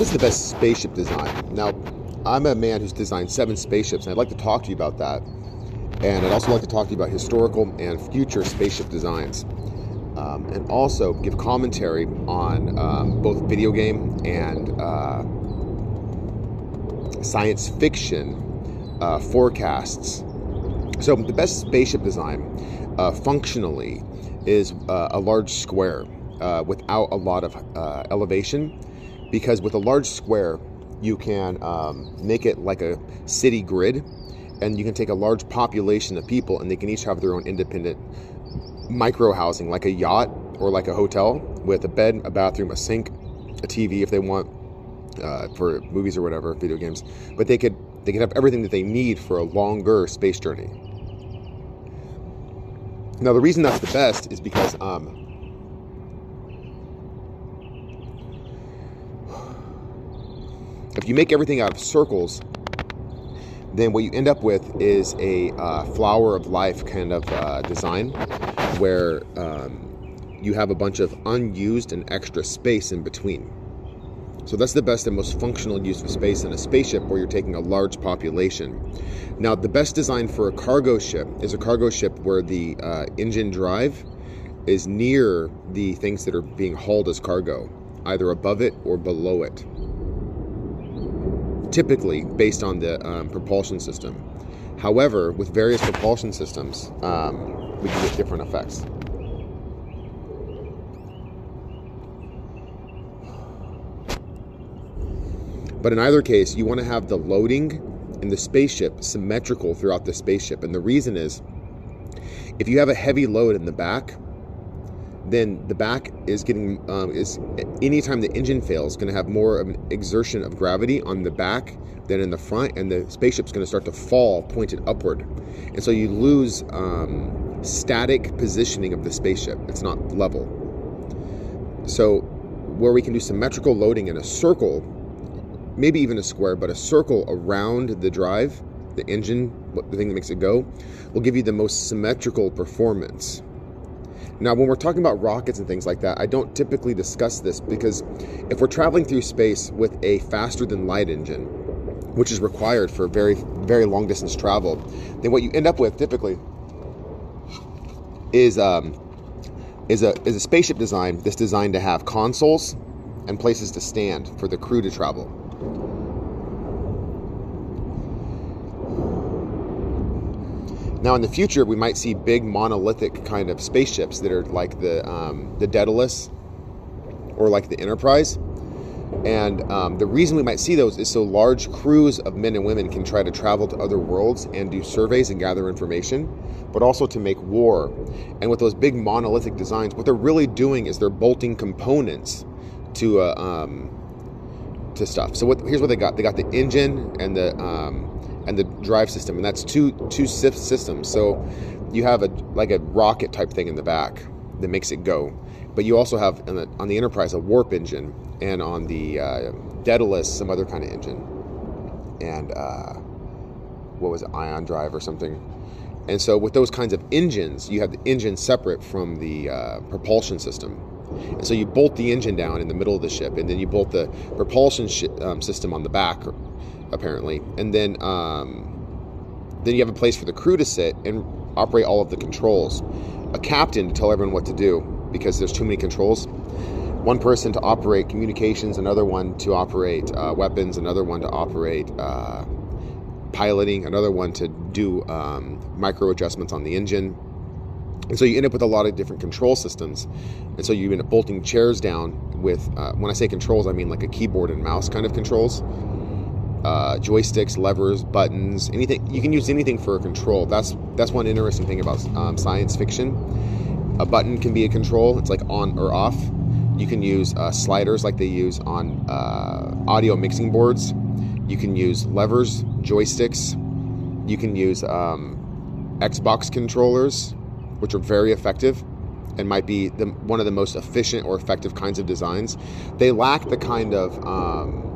what is the best spaceship design? Now, I'm a man who's designed seven spaceships, and I'd like to talk to you about that. And I'd also like to talk to you about historical and future spaceship designs. Um, and also give commentary on um, both video game and uh, science fiction uh, forecasts. So, the best spaceship design uh, functionally is uh, a large square uh, without a lot of uh, elevation, because with a large square, you can um, make it like a city grid, and you can take a large population of people, and they can each have their own independent micro housing, like a yacht or like a hotel, with a bed, a bathroom, a sink, a TV if they want uh, for movies or whatever, video games. But they could they could have everything that they need for a longer space journey. Now, the reason that's the best is because um, if you make everything out of circles, then what you end up with is a uh, flower of life kind of uh, design where um, you have a bunch of unused and extra space in between. So that's the best and most functional use of space in a spaceship where you're taking a large population. Now, the best design for a cargo ship is a cargo ship where the uh, engine drive is near the things that are being hauled as cargo, either above it or below it typically based on the um, propulsion system. However, with various propulsion systems, um, we can get different effects. But in either case, you want to have the loading in the spaceship symmetrical throughout the spaceship. And the reason is if you have a heavy load in the back, then the back is getting um, is anytime the engine fails going to have more of an exertion of gravity on the back than in the front and the spaceship's going to start to fall pointed upward. And so you lose um, static positioning of the spaceship. It's not level. So where we can do symmetrical loading in a circle maybe even a square but a circle around the drive the engine the thing that makes it go will give you the most symmetrical performance now, when we're talking about rockets and things like that, I don't typically discuss this because if we're traveling through space with a faster than light engine, which is required for very, very long distance travel, then what you end up with typically is um, is a is a spaceship design that's designed to have consoles and places to stand for the crew to travel. Now, in the future, we might see big monolithic kind of spaceships that are like the um, the Daedalus or like the Enterprise. And um, the reason we might see those is so large crews of men and women can try to travel to other worlds and do surveys and gather information, but also to make war. And with those big monolithic designs, what they're really doing is they're bolting components to uh, um, to stuff. So what, here's what they got: they got the engine and the um, and the drive system, and that's two two systems. So you have a like a rocket type thing in the back that makes it go, but you also have on the, on the Enterprise a warp engine, and on the uh, Daedalus some other kind of engine, and uh, what was it, ion drive or something. And so with those kinds of engines, you have the engine separate from the uh, propulsion system. And so you bolt the engine down in the middle of the ship, and then you bolt the propulsion sh- um, system on the back apparently, and then um, then you have a place for the crew to sit and operate all of the controls. A captain to tell everyone what to do because there's too many controls. One person to operate communications, another one to operate uh, weapons, another one to operate uh, piloting, another one to do um, micro adjustments on the engine. And so you end up with a lot of different control systems. And so you end up bolting chairs down with, uh, when I say controls, I mean like a keyboard and mouse kind of controls uh, joysticks, levers, buttons, anything. You can use anything for a control. That's that's one interesting thing about um, science fiction. A button can be a control. It's like on or off. You can use uh, sliders like they use on uh, audio mixing boards. You can use levers, joysticks. You can use um, Xbox controllers, which are very effective and might be the, one of the most efficient or effective kinds of designs. They lack the kind of um,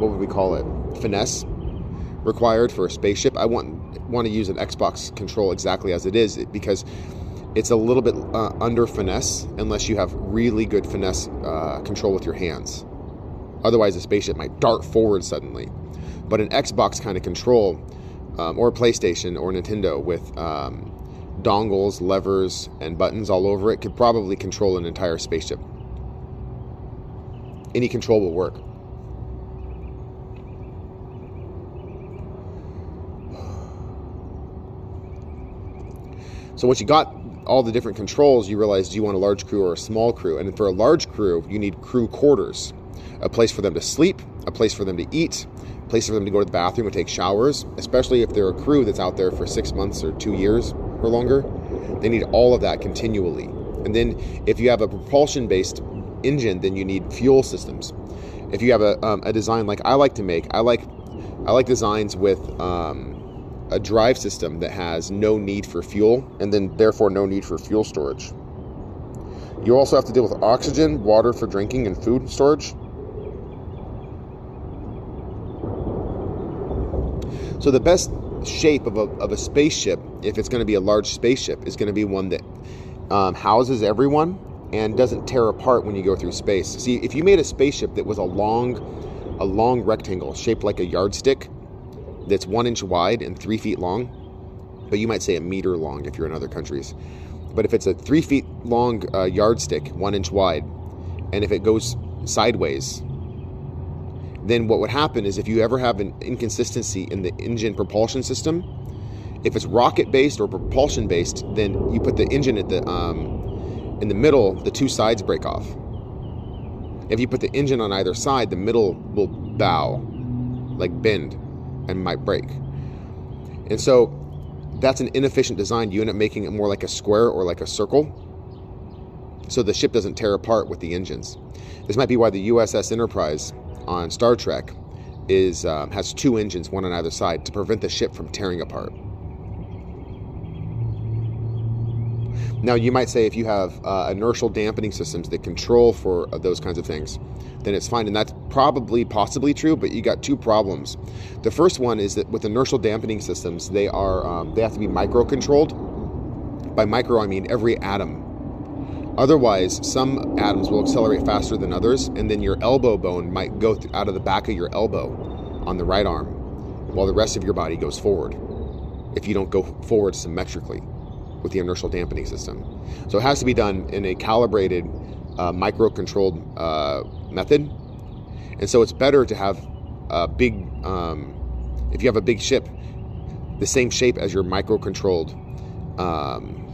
what would we call it? Finesse required for a spaceship. I want want to use an Xbox control exactly as it is because it's a little bit uh, under finesse unless you have really good finesse uh, control with your hands. Otherwise, the spaceship might dart forward suddenly. But an Xbox kind of control, um, or a PlayStation or Nintendo with um, dongles, levers, and buttons all over it could probably control an entire spaceship. Any control will work. So once you got all the different controls, you realize do you want a large crew or a small crew? And for a large crew, you need crew quarters, a place for them to sleep, a place for them to eat, a place for them to go to the bathroom and take showers, especially if they're a crew that's out there for six months or two years or longer. They need all of that continually. And then if you have a propulsion based engine, then you need fuel systems. If you have a, um, a design like I like to make, I like I like designs with um, a drive system that has no need for fuel and then therefore no need for fuel storage. You also have to deal with oxygen, water for drinking, and food storage. So the best shape of a, of a spaceship, if it's going to be a large spaceship, is going to be one that um, houses everyone and doesn't tear apart when you go through space. See, if you made a spaceship that was a long, a long rectangle shaped like a yardstick, that's one inch wide and three feet long, but you might say a meter long if you're in other countries. But if it's a three feet long uh, yardstick, one inch wide, and if it goes sideways, then what would happen is if you ever have an inconsistency in the engine propulsion system, if it's rocket based or propulsion based, then you put the engine at the um, in the middle, the two sides break off. If you put the engine on either side, the middle will bow, like bend and might break. And so that's an inefficient design. You end up making it more like a square or like a circle. So the ship doesn't tear apart with the engines. This might be why the USS Enterprise on Star Trek is um, has two engines, one on either side, to prevent the ship from tearing apart. Now, you might say if you have uh, inertial dampening systems that control for uh, those kinds of things, then it's fine. And that's probably possibly true, but you got two problems. The first one is that with inertial dampening systems, they are um, they have to be micro controlled. By micro, I mean every atom. Otherwise, some atoms will accelerate faster than others, and then your elbow bone might go th- out of the back of your elbow on the right arm, while the rest of your body goes forward. If you don't go forward symmetrically with the inertial dampening system. So it has to be done in a calibrated, uh, micro-controlled uh, method. And so it's better to have a big, um, if you have a big ship, the same shape as your micro-controlled um,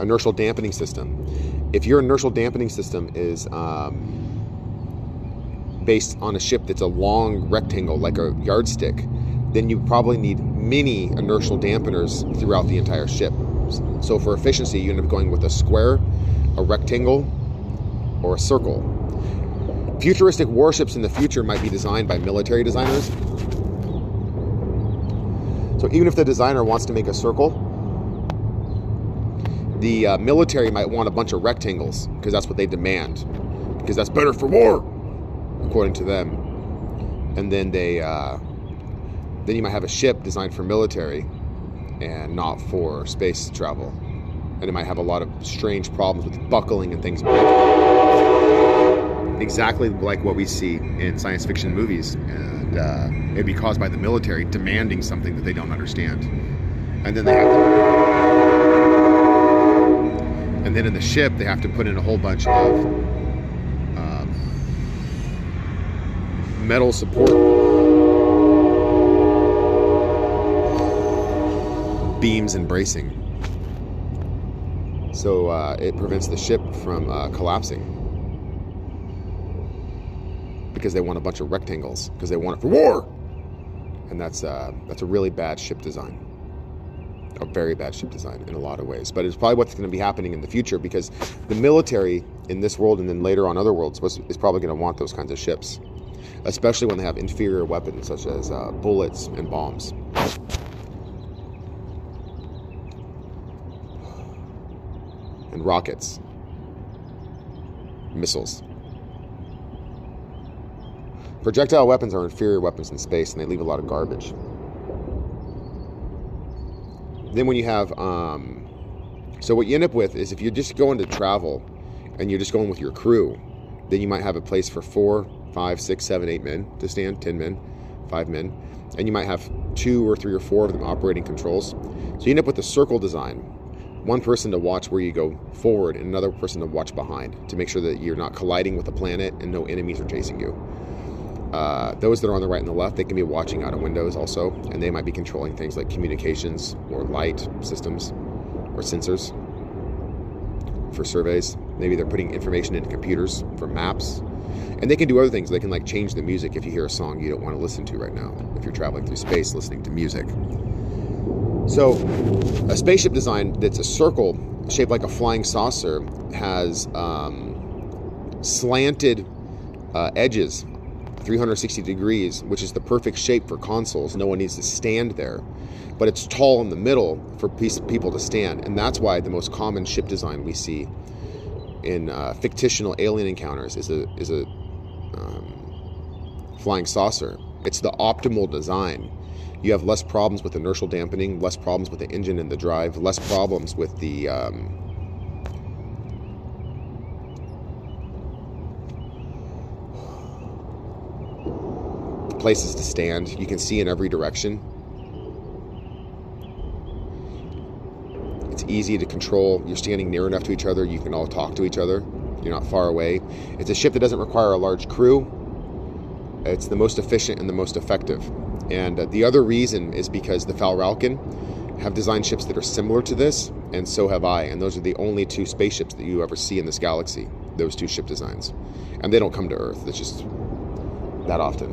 inertial dampening system. If your inertial dampening system is um, based on a ship that's a long rectangle, like a yardstick, then you probably need many inertial dampeners throughout the entire ship. So for efficiency, you end up going with a square, a rectangle, or a circle. Futuristic warships in the future might be designed by military designers. So even if the designer wants to make a circle, the uh, military might want a bunch of rectangles because that's what they demand, because that's better for war, according to them. And then they uh, then you might have a ship designed for military and not for space travel. And it might have a lot of strange problems with buckling and things. Exactly like what we see in science fiction movies. And uh, it'd be caused by the military demanding something that they don't understand. And then they have to. And then in the ship, they have to put in a whole bunch of um, metal support beams and bracing. So uh, it prevents the ship from uh, collapsing. Because they want a bunch of rectangles, because they want it for war. And that's, uh, that's a really bad ship design. A very bad ship design in a lot of ways. But it's probably what's going to be happening in the future because the military in this world and then later on other worlds is probably going to want those kinds of ships. Especially when they have inferior weapons such as uh, bullets and bombs. And rockets, missiles. Projectile weapons are inferior weapons in space and they leave a lot of garbage. Then, when you have, um, so what you end up with is if you're just going to travel and you're just going with your crew, Then you might have a place for four, five, six, seven, eight men to stand, 10 men, five men. And you might have two or three or four of them operating controls. So you end up with a circle design. One person to watch where you go forward and another person to watch behind to make sure that you're not colliding with the planet and no enemies are chasing you. Uh, those that are on the right and the left, they can be watching out of windows also, and they might be controlling things like communications or light systems or sensors for surveys. Maybe they're putting information into computers for maps. And they can do other things. They can like change the music if you hear a song you don't want to listen to right now, if you're traveling through space listening to music. So, a spaceship design that's a circle shaped like a flying saucer has um, slanted uh, edges 360 degrees, which is the perfect shape for consoles. No one needs to stand there. But it's tall in the middle for people to stand. And that's why the most common ship design we see in uh, fictional alien encounters is a, is a um, flying saucer. It's the optimal design. You have less problems with inertial dampening, less problems with the engine and the drive, less problems with the um, places to stand. You can see in every direction. It's easy to control. You're standing near enough to each other, you can all talk to each other. You're not far away. It's a ship that doesn't require a large crew. It's the most efficient and the most effective. And uh, the other reason is because the Falraucan have designed ships that are similar to this, and so have I. And those are the only two spaceships that you ever see in this galaxy, those two ship designs. And they don't come to Earth. It's just that often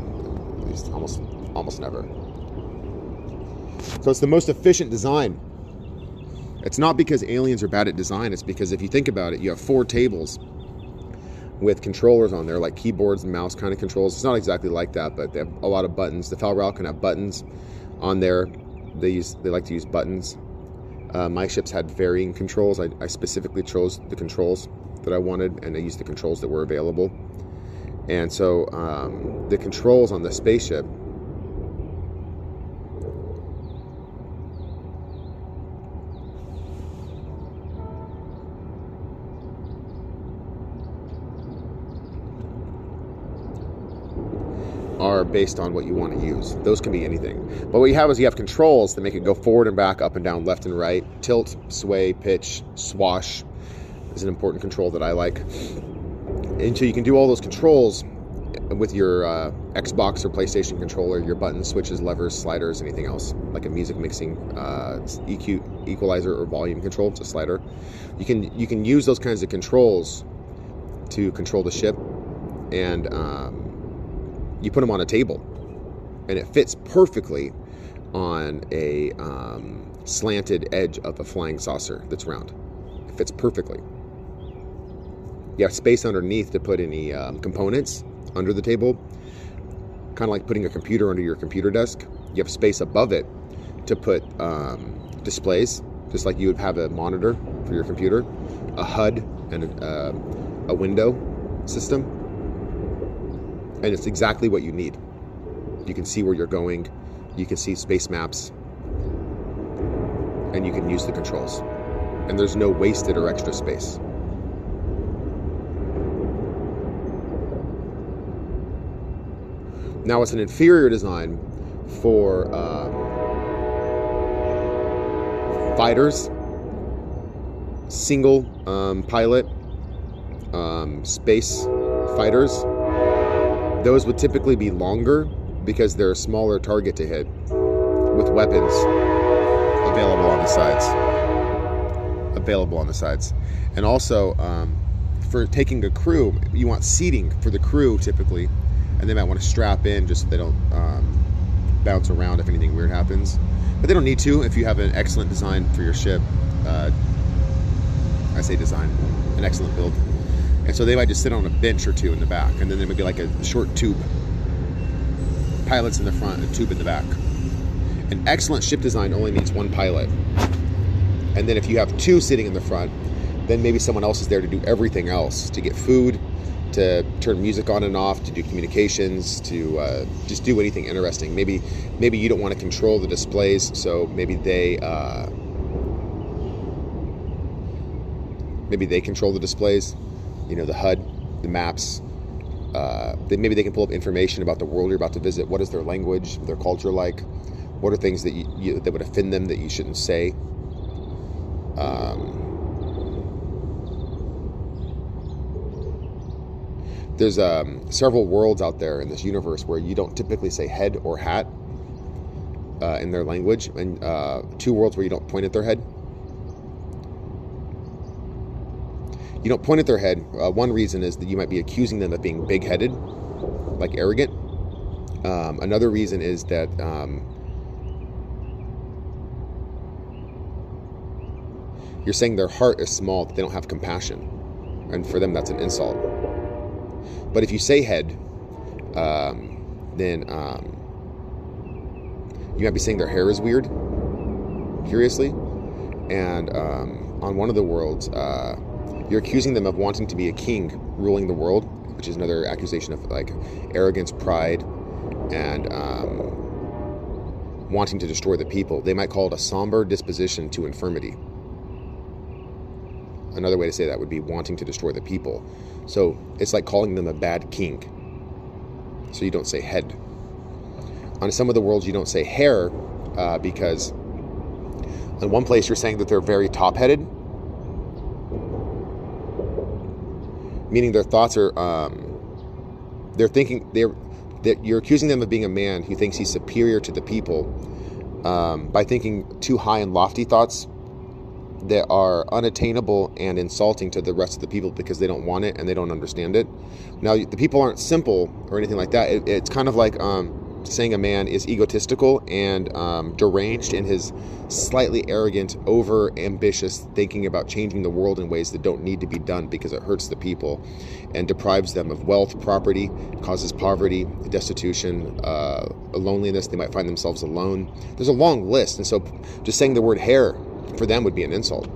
at least almost almost never. So it's the most efficient design. It's not because aliens are bad at design, it's because if you think about it, you have four tables with controllers on there, like keyboards and mouse kind of controls. It's not exactly like that, but they have a lot of buttons. The Falral can have buttons on there. They use they like to use buttons. Uh, my ships had varying controls. I, I specifically chose the controls that I wanted, and I used the controls that were available. And so um, the controls on the spaceship are based on what you want to use. Those can be anything. But what you have is you have controls that make it go forward and back, up and down, left and right, tilt, sway, pitch, swash is an important control that I like and so you can do all those controls with your uh, Xbox or PlayStation controller, your buttons, switches, levers, sliders, anything else, like a music mixing uh, EQ equalizer or volume control. It's a slider. You can you can use those kinds of controls to control the ship, and um, you put them on a table, and it fits perfectly on a um, slanted edge of a flying saucer that's round. It fits perfectly. You have space underneath to put any um, components under the table, kind of like putting a computer under your computer desk. You have space above it to put um, displays, just like you would have a monitor for your computer, a HUD, and a, uh, a window system. And it's exactly what you need. You can see where you're going, you can see space maps, and you can use the controls. And there's no wasted or extra space. Now it's an inferior design for um, fighters, single um, pilot, um, space fighters. Those would typically be longer because they're a smaller target to hit with weapons available on the sides. Available on the sides. And also, um, for taking a crew, you want seating for the crew typically and they might want to strap in just so they don't um, bounce around if anything weird happens. But they don't need to if you have an excellent design for your ship. Uh, I say design, an excellent build. And so they might just sit on a bench or two in the back, and then there would be like a short tube. Pilots in the front, a tube in the back. An excellent ship design only needs one pilot. And then if you have two sitting in the front, then maybe someone else is there to do everything else to get food, to turn music on and off, to do communications, to uh, just do anything interesting. Maybe maybe you don't want to control the displays, so maybe they uh, maybe they control the displays. You know, the HUD the maps. Uh, they, maybe they can pull up information about the world you're about to visit. What is their language, their culture like? What are things that you, you that would offend them that you shouldn't say? Um, there's um, several worlds out there in this universe where you don't typically say head or hat uh, in their language, and uh, two worlds where you don't point at their head. You don't point at their head. Uh, one reason is that you might be accusing them of being big headed, like arrogant. Um, another reason is that um, you're saying their heart is small, that they don't have compassion. And for them, that's an insult. But if you say head, um, then um, you might be saying their hair is weird, curiously. And um, on one of the worlds, uh, you're accusing them of wanting to be a king ruling the world, which is another accusation of like arrogance, pride, and um, wanting to destroy the people. They might call it a somber disposition to infirmity. Another way to say that would be wanting to destroy the people. So it's like calling them a bad king. So you don't say head on some of the worlds, you don't say hair uh, because in one place you're saying that they're very top headed, meaning their thoughts are, um, they're thinking, they're, that you're accusing them of being a man who thinks he's superior to the people um, by thinking too high and lofty thoughts that are unattainable and insulting to the rest of the people because they don't want it and they don't understand it. Now, the people aren't simple or anything like that. It, it's kind of like um, saying a man is egotistical and um, deranged in his slightly arrogant, over ambitious thinking about changing the world in ways that don't need to be done because it hurts the people and deprives them of wealth, property, causes poverty, destitution, uh, loneliness. They might find themselves alone. There's a long list. And so just saying the word hair for them would be an insult.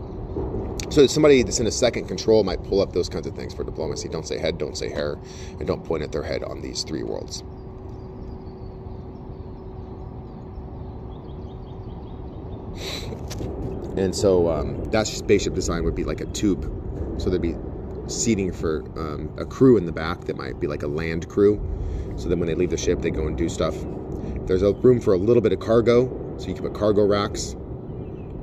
So somebody that's in a second control might pull up those kinds of things for diplomacy. Don't say head, don't say hair, and don't point at their head on these three worlds. And so um, that spaceship design would be like a tube. So there'd be seating for um, a crew in the back that might be like a land crew. So then when they leave the ship, they go and do stuff. There's a room for a little bit of cargo, so you can put cargo racks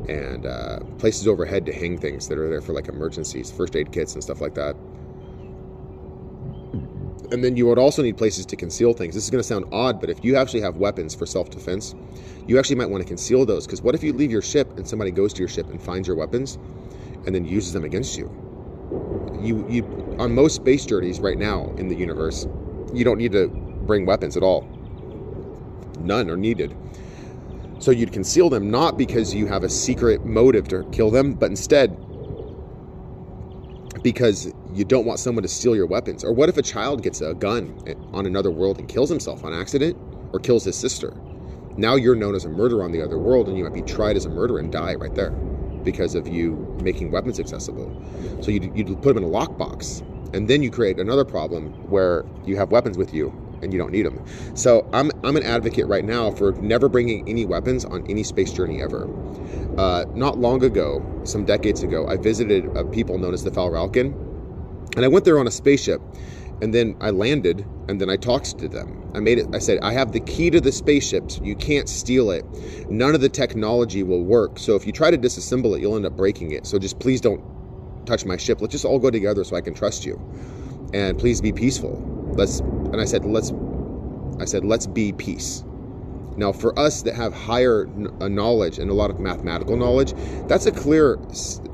and uh, places overhead to hang things that are there for like emergencies, first aid kits and stuff like that. And then you would also need places to conceal things. This is going to sound odd, but if you actually have weapons for self defense, you actually might want to conceal those. Because what if you leave your ship and somebody goes to your ship and finds your weapons and then uses them against you? You, you on most space journeys right now in the universe, you don't need to bring weapons at all. None are needed. So you'd conceal them not because you have a secret motive to kill them, but instead because you don't want someone to steal your weapons. Or what if a child gets a gun on another world and kills himself on accident or kills his sister? Now you're known as a murderer on the other world and you might be tried as a murderer and die right there because of you making weapons accessible. So you'd, you'd put them in a lockbox and then you create another problem where you have weapons with you and you don't need them. So I'm, I'm an advocate right now for never bringing any weapons on any space journey ever. Uh, not long ago, some decades ago, I visited a people known as the Falralkin, and I went there on a spaceship, and then I landed, and then I talked to them. I made it. I said, I have the key to the spaceships. You can't steal it. None of the technology will work. So if you try to disassemble it, you'll end up breaking it. So just please don't touch my ship. Let's just all go together so I can trust you, and please be peaceful. Let's and I said, let's, I said, let's be peace. Now, for us that have higher uh, knowledge and a lot of mathematical knowledge, that's a clear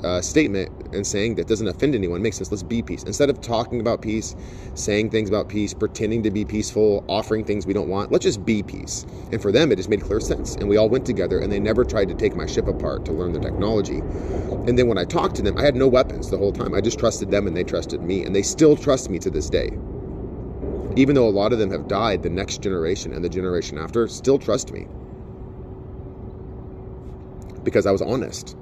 uh, statement and saying that doesn't offend anyone. Makes sense. Let's be peace. Instead of talking about peace, saying things about peace, pretending to be peaceful, offering things we don't want, let's just be peace. And for them, it just made clear sense. And we all went together and they never tried to take my ship apart to learn the technology. And then when I talked to them, I had no weapons the whole time. I just trusted them and they trusted me. And they still trust me to this day even though a lot of them have died, the next generation and the generation after still trust me. Because I was honest.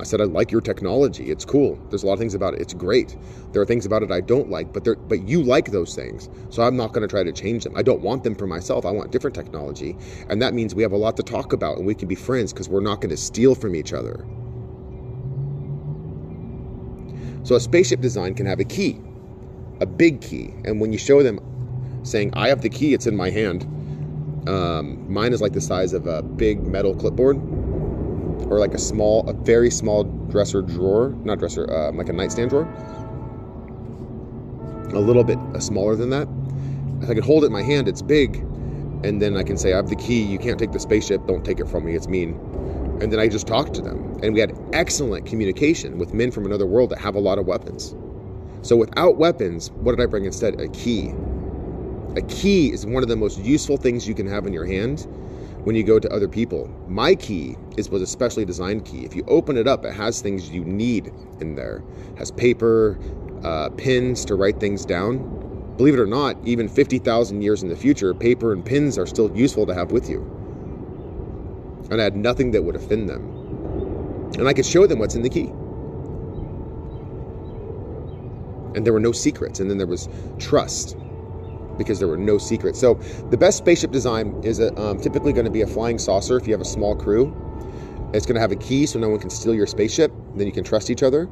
I said I like your technology. It's cool. There's a lot of things about it. It's great. There are things about it I don't like, but but you like those things. So I'm not going to try to change them. I don't want them for myself. I want different technology. And that means we have a lot to talk about and we can be friends because we're not going to steal from each other. So a spaceship design can have a key a big key. And when you show them saying, I have the key, it's in my hand, um, mine is like the size of a big metal clipboard or like a small, a very small dresser drawer, not dresser, uh, like a nightstand drawer. A little bit uh, smaller than that. If I can hold it in my hand, it's big. And then I can say, I have the key. You can't take the spaceship. Don't take it from me. It's mean. And then I just talked to them. And we had excellent communication with men from another world that have a lot of weapons. So without weapons, what did I bring instead? A key. A key is one of the most useful things you can have in your hand when you go to other people. My key is was a specially designed key. If you open it up, it has things you need in there. It has paper, uh, pins to write things down. Believe it or not, even 50,000 years in the future, paper and pins are still useful to have with you. And I had nothing that would offend them. And I could show them what's in the key. And there were no secrets. And then there was trust because there were no secrets. So the best spaceship design is a, um, typically going to be a flying saucer if you have a small crew. It's going to have a key so no one can steal your spaceship. Then you can trust each other.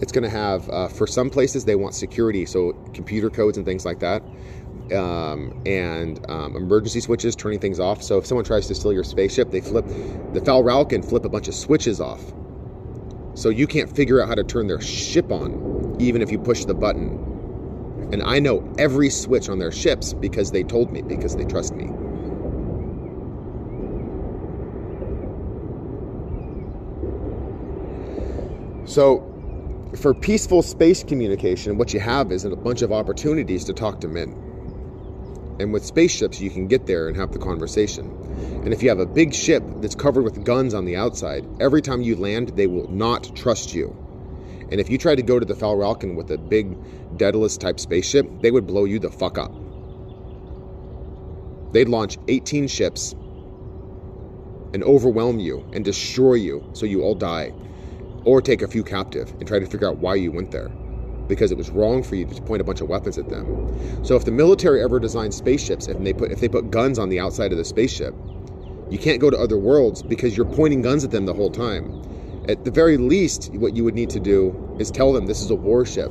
It's going to have, uh, for some places, they want security, so computer codes and things like that, um, and um, emergency switches, turning things off. So if someone tries to steal your spaceship, they flip the foul Fal can flip a bunch of switches off. So you can't figure out how to turn their ship on, even if you push the button. And I know every switch on their ships because they told me, because they trust me. So for peaceful space communication, what you have is a bunch of opportunities to talk to men. And with spaceships, you can get there and have the conversation. And if you have a big ship that's covered with guns on the outside, every time you land, they will not trust you. And if you try to go to the Falralken with a big Daedalus type spaceship, they would blow you the fuck up. They'd launch 18 ships and overwhelm you and destroy you so you all die or take a few captive and try to figure out why you went there because it was wrong for you to point a bunch of weapons at them. So if the military ever designed spaceships and they put if they put guns on the outside of the spaceship, you can't go to other worlds because you're pointing guns at them the whole time. At the very least, what you would need to do is tell them this is a warship.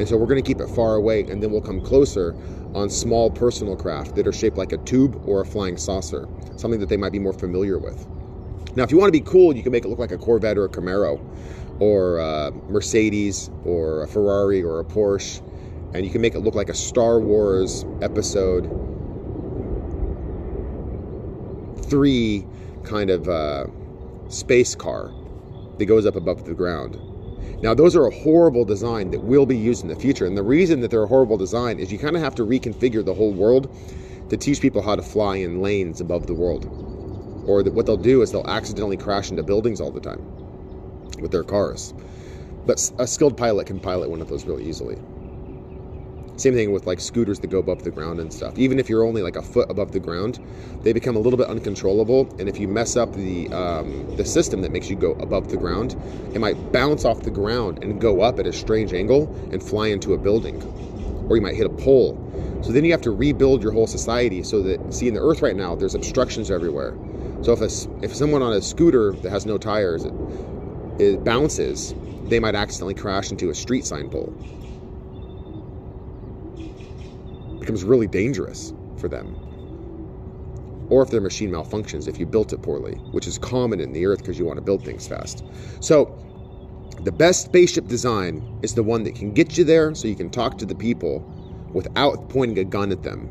And so we're going to keep it far away and then we'll come closer on small personal craft that are shaped like a tube or a flying saucer, something that they might be more familiar with. Now, if you want to be cool, you can make it look like a Corvette or a Camaro, or a Mercedes, or a Ferrari, or a Porsche, and you can make it look like a Star Wars episode three kind of uh, space car that goes up above the ground. Now, those are a horrible design that will be used in the future. And the reason that they're a horrible design is you kind of have to reconfigure the whole world to teach people how to fly in lanes above the world. Or what they'll do is they'll accidentally crash into buildings all the time with their cars. But a skilled pilot can pilot one of those really easily. Same thing with like scooters that go above the ground and stuff. Even if you're only like a foot above the ground, they become a little bit uncontrollable. And if you mess up the um, the system that makes you go above the ground, it might bounce off the ground and go up at a strange angle and fly into a building, or you might hit a pole. So then you have to rebuild your whole society so that see in the Earth right now, there's obstructions everywhere. So if a, if someone on a scooter that has no tires, it, it bounces, they might accidentally crash into a street sign pole. It becomes really dangerous for them. Or if their machine malfunctions, if you built it poorly, which is common in the earth because you want to build things fast. So, the best spaceship design is the one that can get you there so you can talk to the people without pointing a gun at them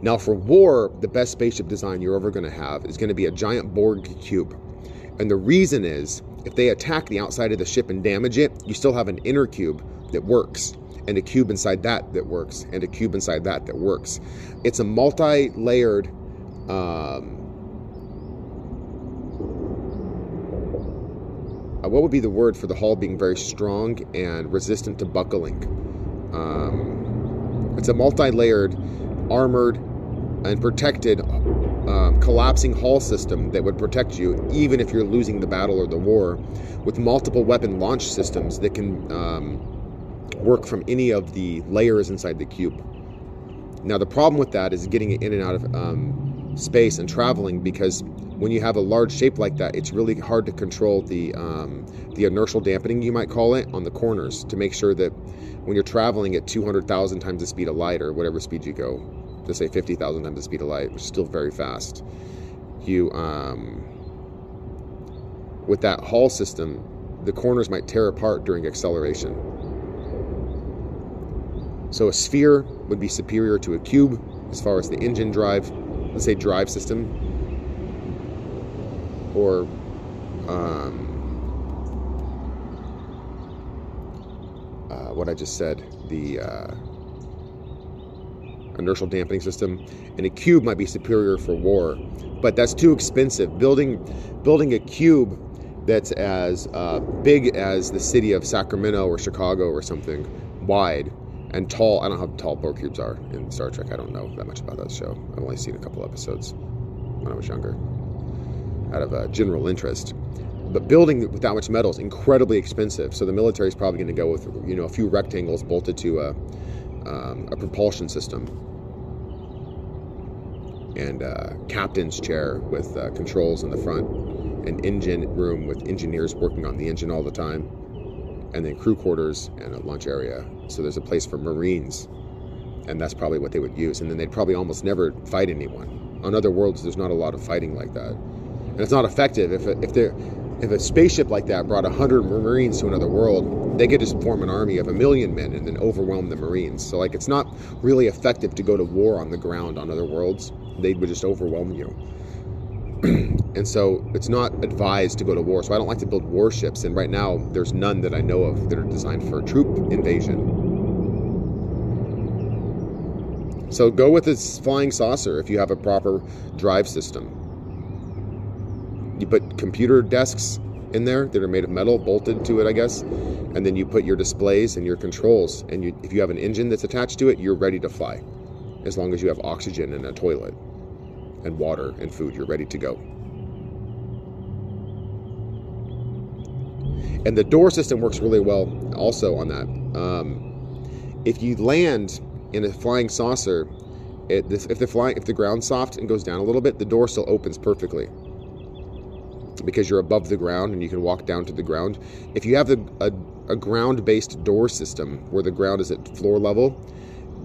now, for war, the best spaceship design you're ever going to have is going to be a giant Borg cube. And the reason is, if they attack the outside of the ship and damage it, you still have an inner cube that works, and a cube inside that that works, and a cube inside that that works. It's a multi layered. Um, uh, what would be the word for the hull being very strong and resistant to buckling? Um, it's a multi layered, armored and protected um, collapsing hull system that would protect you even if you're losing the battle or the war with multiple weapon launch systems that can um, work from any of the layers inside the cube. Now, the problem with that is getting it in and out of um, space and traveling because when you have a large shape like that, it's really hard to control the um, the inertial dampening, you might call it, on the corners to make sure that when you're traveling at 200,000 times the speed of light or whatever speed you go, to say 50,000 times the speed of light, which is still very fast, you um, with that hull system, the corners might tear apart during acceleration. So a sphere would be superior to a cube as far as the engine drive, let's say drive system, or um, uh, what I just said, the uh, inertial dampening system, and a cube might be superior for war, but that's too expensive. Building building a cube that's as uh, big as the city of Sacramento or Chicago or something, wide and tall. I don't know how tall Borg cubes are in Star Trek. I don't know that much about that show. I've only seen a couple episodes when I was younger, out of uh, general interest. But building with that much metal is incredibly expensive. So the military is probably going to go with you know a few rectangles bolted to a, um, a propulsion system and a captain's chair with uh, controls in the front, an engine room with engineers working on the engine all the time, and then crew quarters and a lunch area. So there's a place for Marines, and that's probably what they would use. And then they'd probably almost never fight anyone. On other worlds, there's not a lot of fighting like that, and it's not effective if if they if a spaceship like that brought 100 Marines to another world, they could just form an army of a million men and then overwhelm the Marines. So, like, it's not really effective to go to war on the ground on other worlds. They would just overwhelm you. and so, it's not advised to go to war. So, I don't like to build warships. And right now, there's none that I know of that are designed for troop invasion. So, go with this flying saucer if you have a proper drive system you put computer desks in there that are made of metal bolted to it i guess and then you put your displays and your controls and you, if you have an engine that's attached to it you're ready to fly as long as you have oxygen and a toilet and water and food. You're ready to go. And the door system works really well also on that. Um, if you land in a flying saucer it, if the flying if the ground's soft and goes down a little bit the door still opens perfectly because you're above the ground and you can walk down to the ground. If you have a, a, a ground based door system where the ground is at floor level,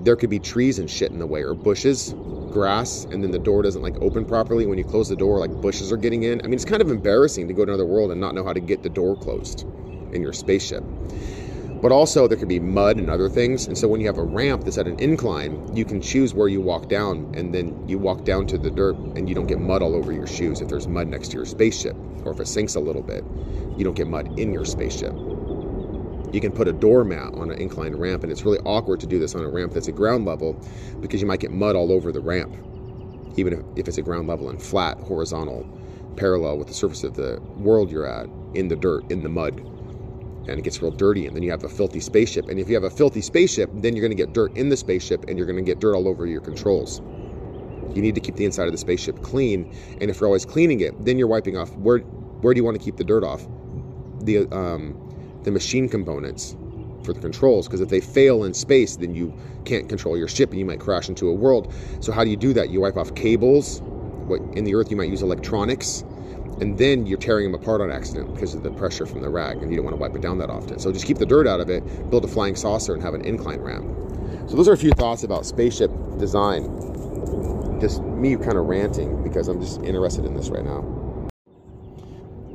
there could be trees and shit in the way or bushes, grass, and then the door doesn't like open properly. When you close the door, like bushes are getting in. I mean, it's kind of embarrassing to go to another world and not know how to get the door closed in your spaceship. But also, there could be mud and other things. And so, when you have a ramp that's at an incline, you can choose where you walk down, and then you walk down to the dirt, and you don't get mud all over your shoes if there's mud next to your spaceship, or if it sinks a little bit, you don't get mud in your spaceship. You can put a doormat on an inclined ramp, and it's really awkward to do this on a ramp that's at ground level because you might get mud all over the ramp, even if, if it's at ground level and flat, horizontal, parallel with the surface of the world you're at, in the dirt, in the mud. And it gets real dirty and then you have a filthy spaceship. And if you have a filthy spaceship then you're going to get dirt in the spaceship and you're going to get dirt all over your controls. You need to keep the inside of the spaceship clean and if you're always cleaning it then you're wiping off where where do you want to keep the dirt off? The um, the machine components for the controls because if they fail in space then you can't control your ship and you might crash into a world so how do you do that you wipe off cables what in the earth you might use electronics and then you're tearing them apart on accident because of the pressure from the rag, and you don't want to wipe it down that often. So just keep the dirt out of it, build a flying saucer, and have an incline ramp. So those are a few thoughts about spaceship design. Just me kind of ranting because I'm just interested in this right now.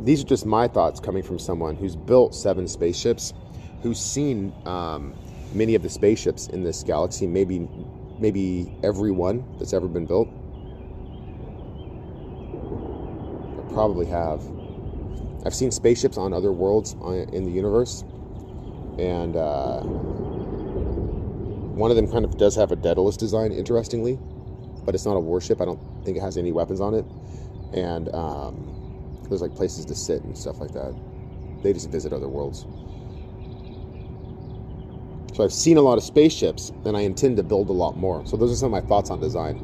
These are just my thoughts coming from someone who's built seven spaceships, who's seen um, many of the spaceships in this galaxy, maybe maybe every one that's ever been built I probably have. I've seen spaceships on other worlds in the universe, and uh, one of them kind of does have a Daedalus design, interestingly, but it's not a warship. I don't think it has any weapons on it, and um, there's like places to sit and stuff like that. They just visit other worlds. So I've seen a lot of spaceships, and I intend to build a lot more. So those are some of my thoughts on design.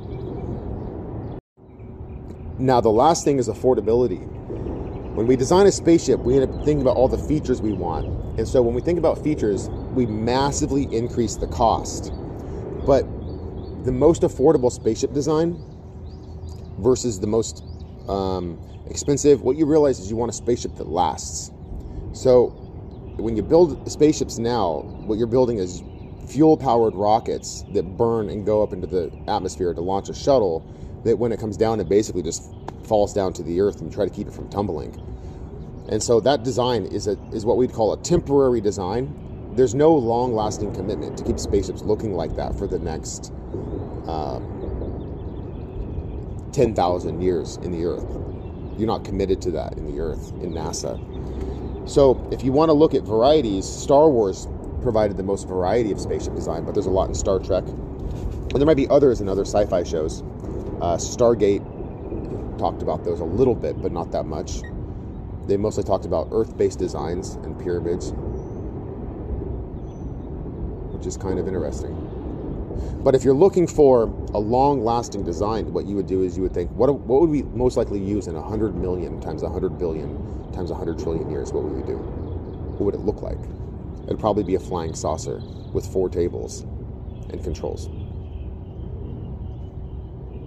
Now, the last thing is affordability. When we design a spaceship, we end up thinking about all the features we want. And so when we think about features, we massively increase the cost. But the most affordable spaceship design versus the most um, expensive, what you realize is you want a spaceship that lasts. So when you build spaceships now, what you're building is fuel powered rockets that burn and go up into the atmosphere to launch a shuttle that when it comes down, it basically just falls down to the earth and you try to keep it from tumbling. And so that design is, a, is what we'd call a temporary design. There's no long lasting commitment to keep spaceships looking like that for the next uh, 10,000 years in the earth. You're not committed to that in the earth, in NASA. So if you want to look at varieties, Star Wars provided the most variety of spaceship design, but there's a lot in Star Trek. And there might be others in other sci fi shows. Uh, Stargate talked about those a little bit, but not that much. They mostly talked about Earth based designs and pyramids, which is kind of interesting. But if you're looking for a long lasting design, what you would do is you would think, what, what would we most likely use in 100 million times 100 billion times 100 trillion years? What would we do? What would it look like? It'd probably be a flying saucer with four tables and controls.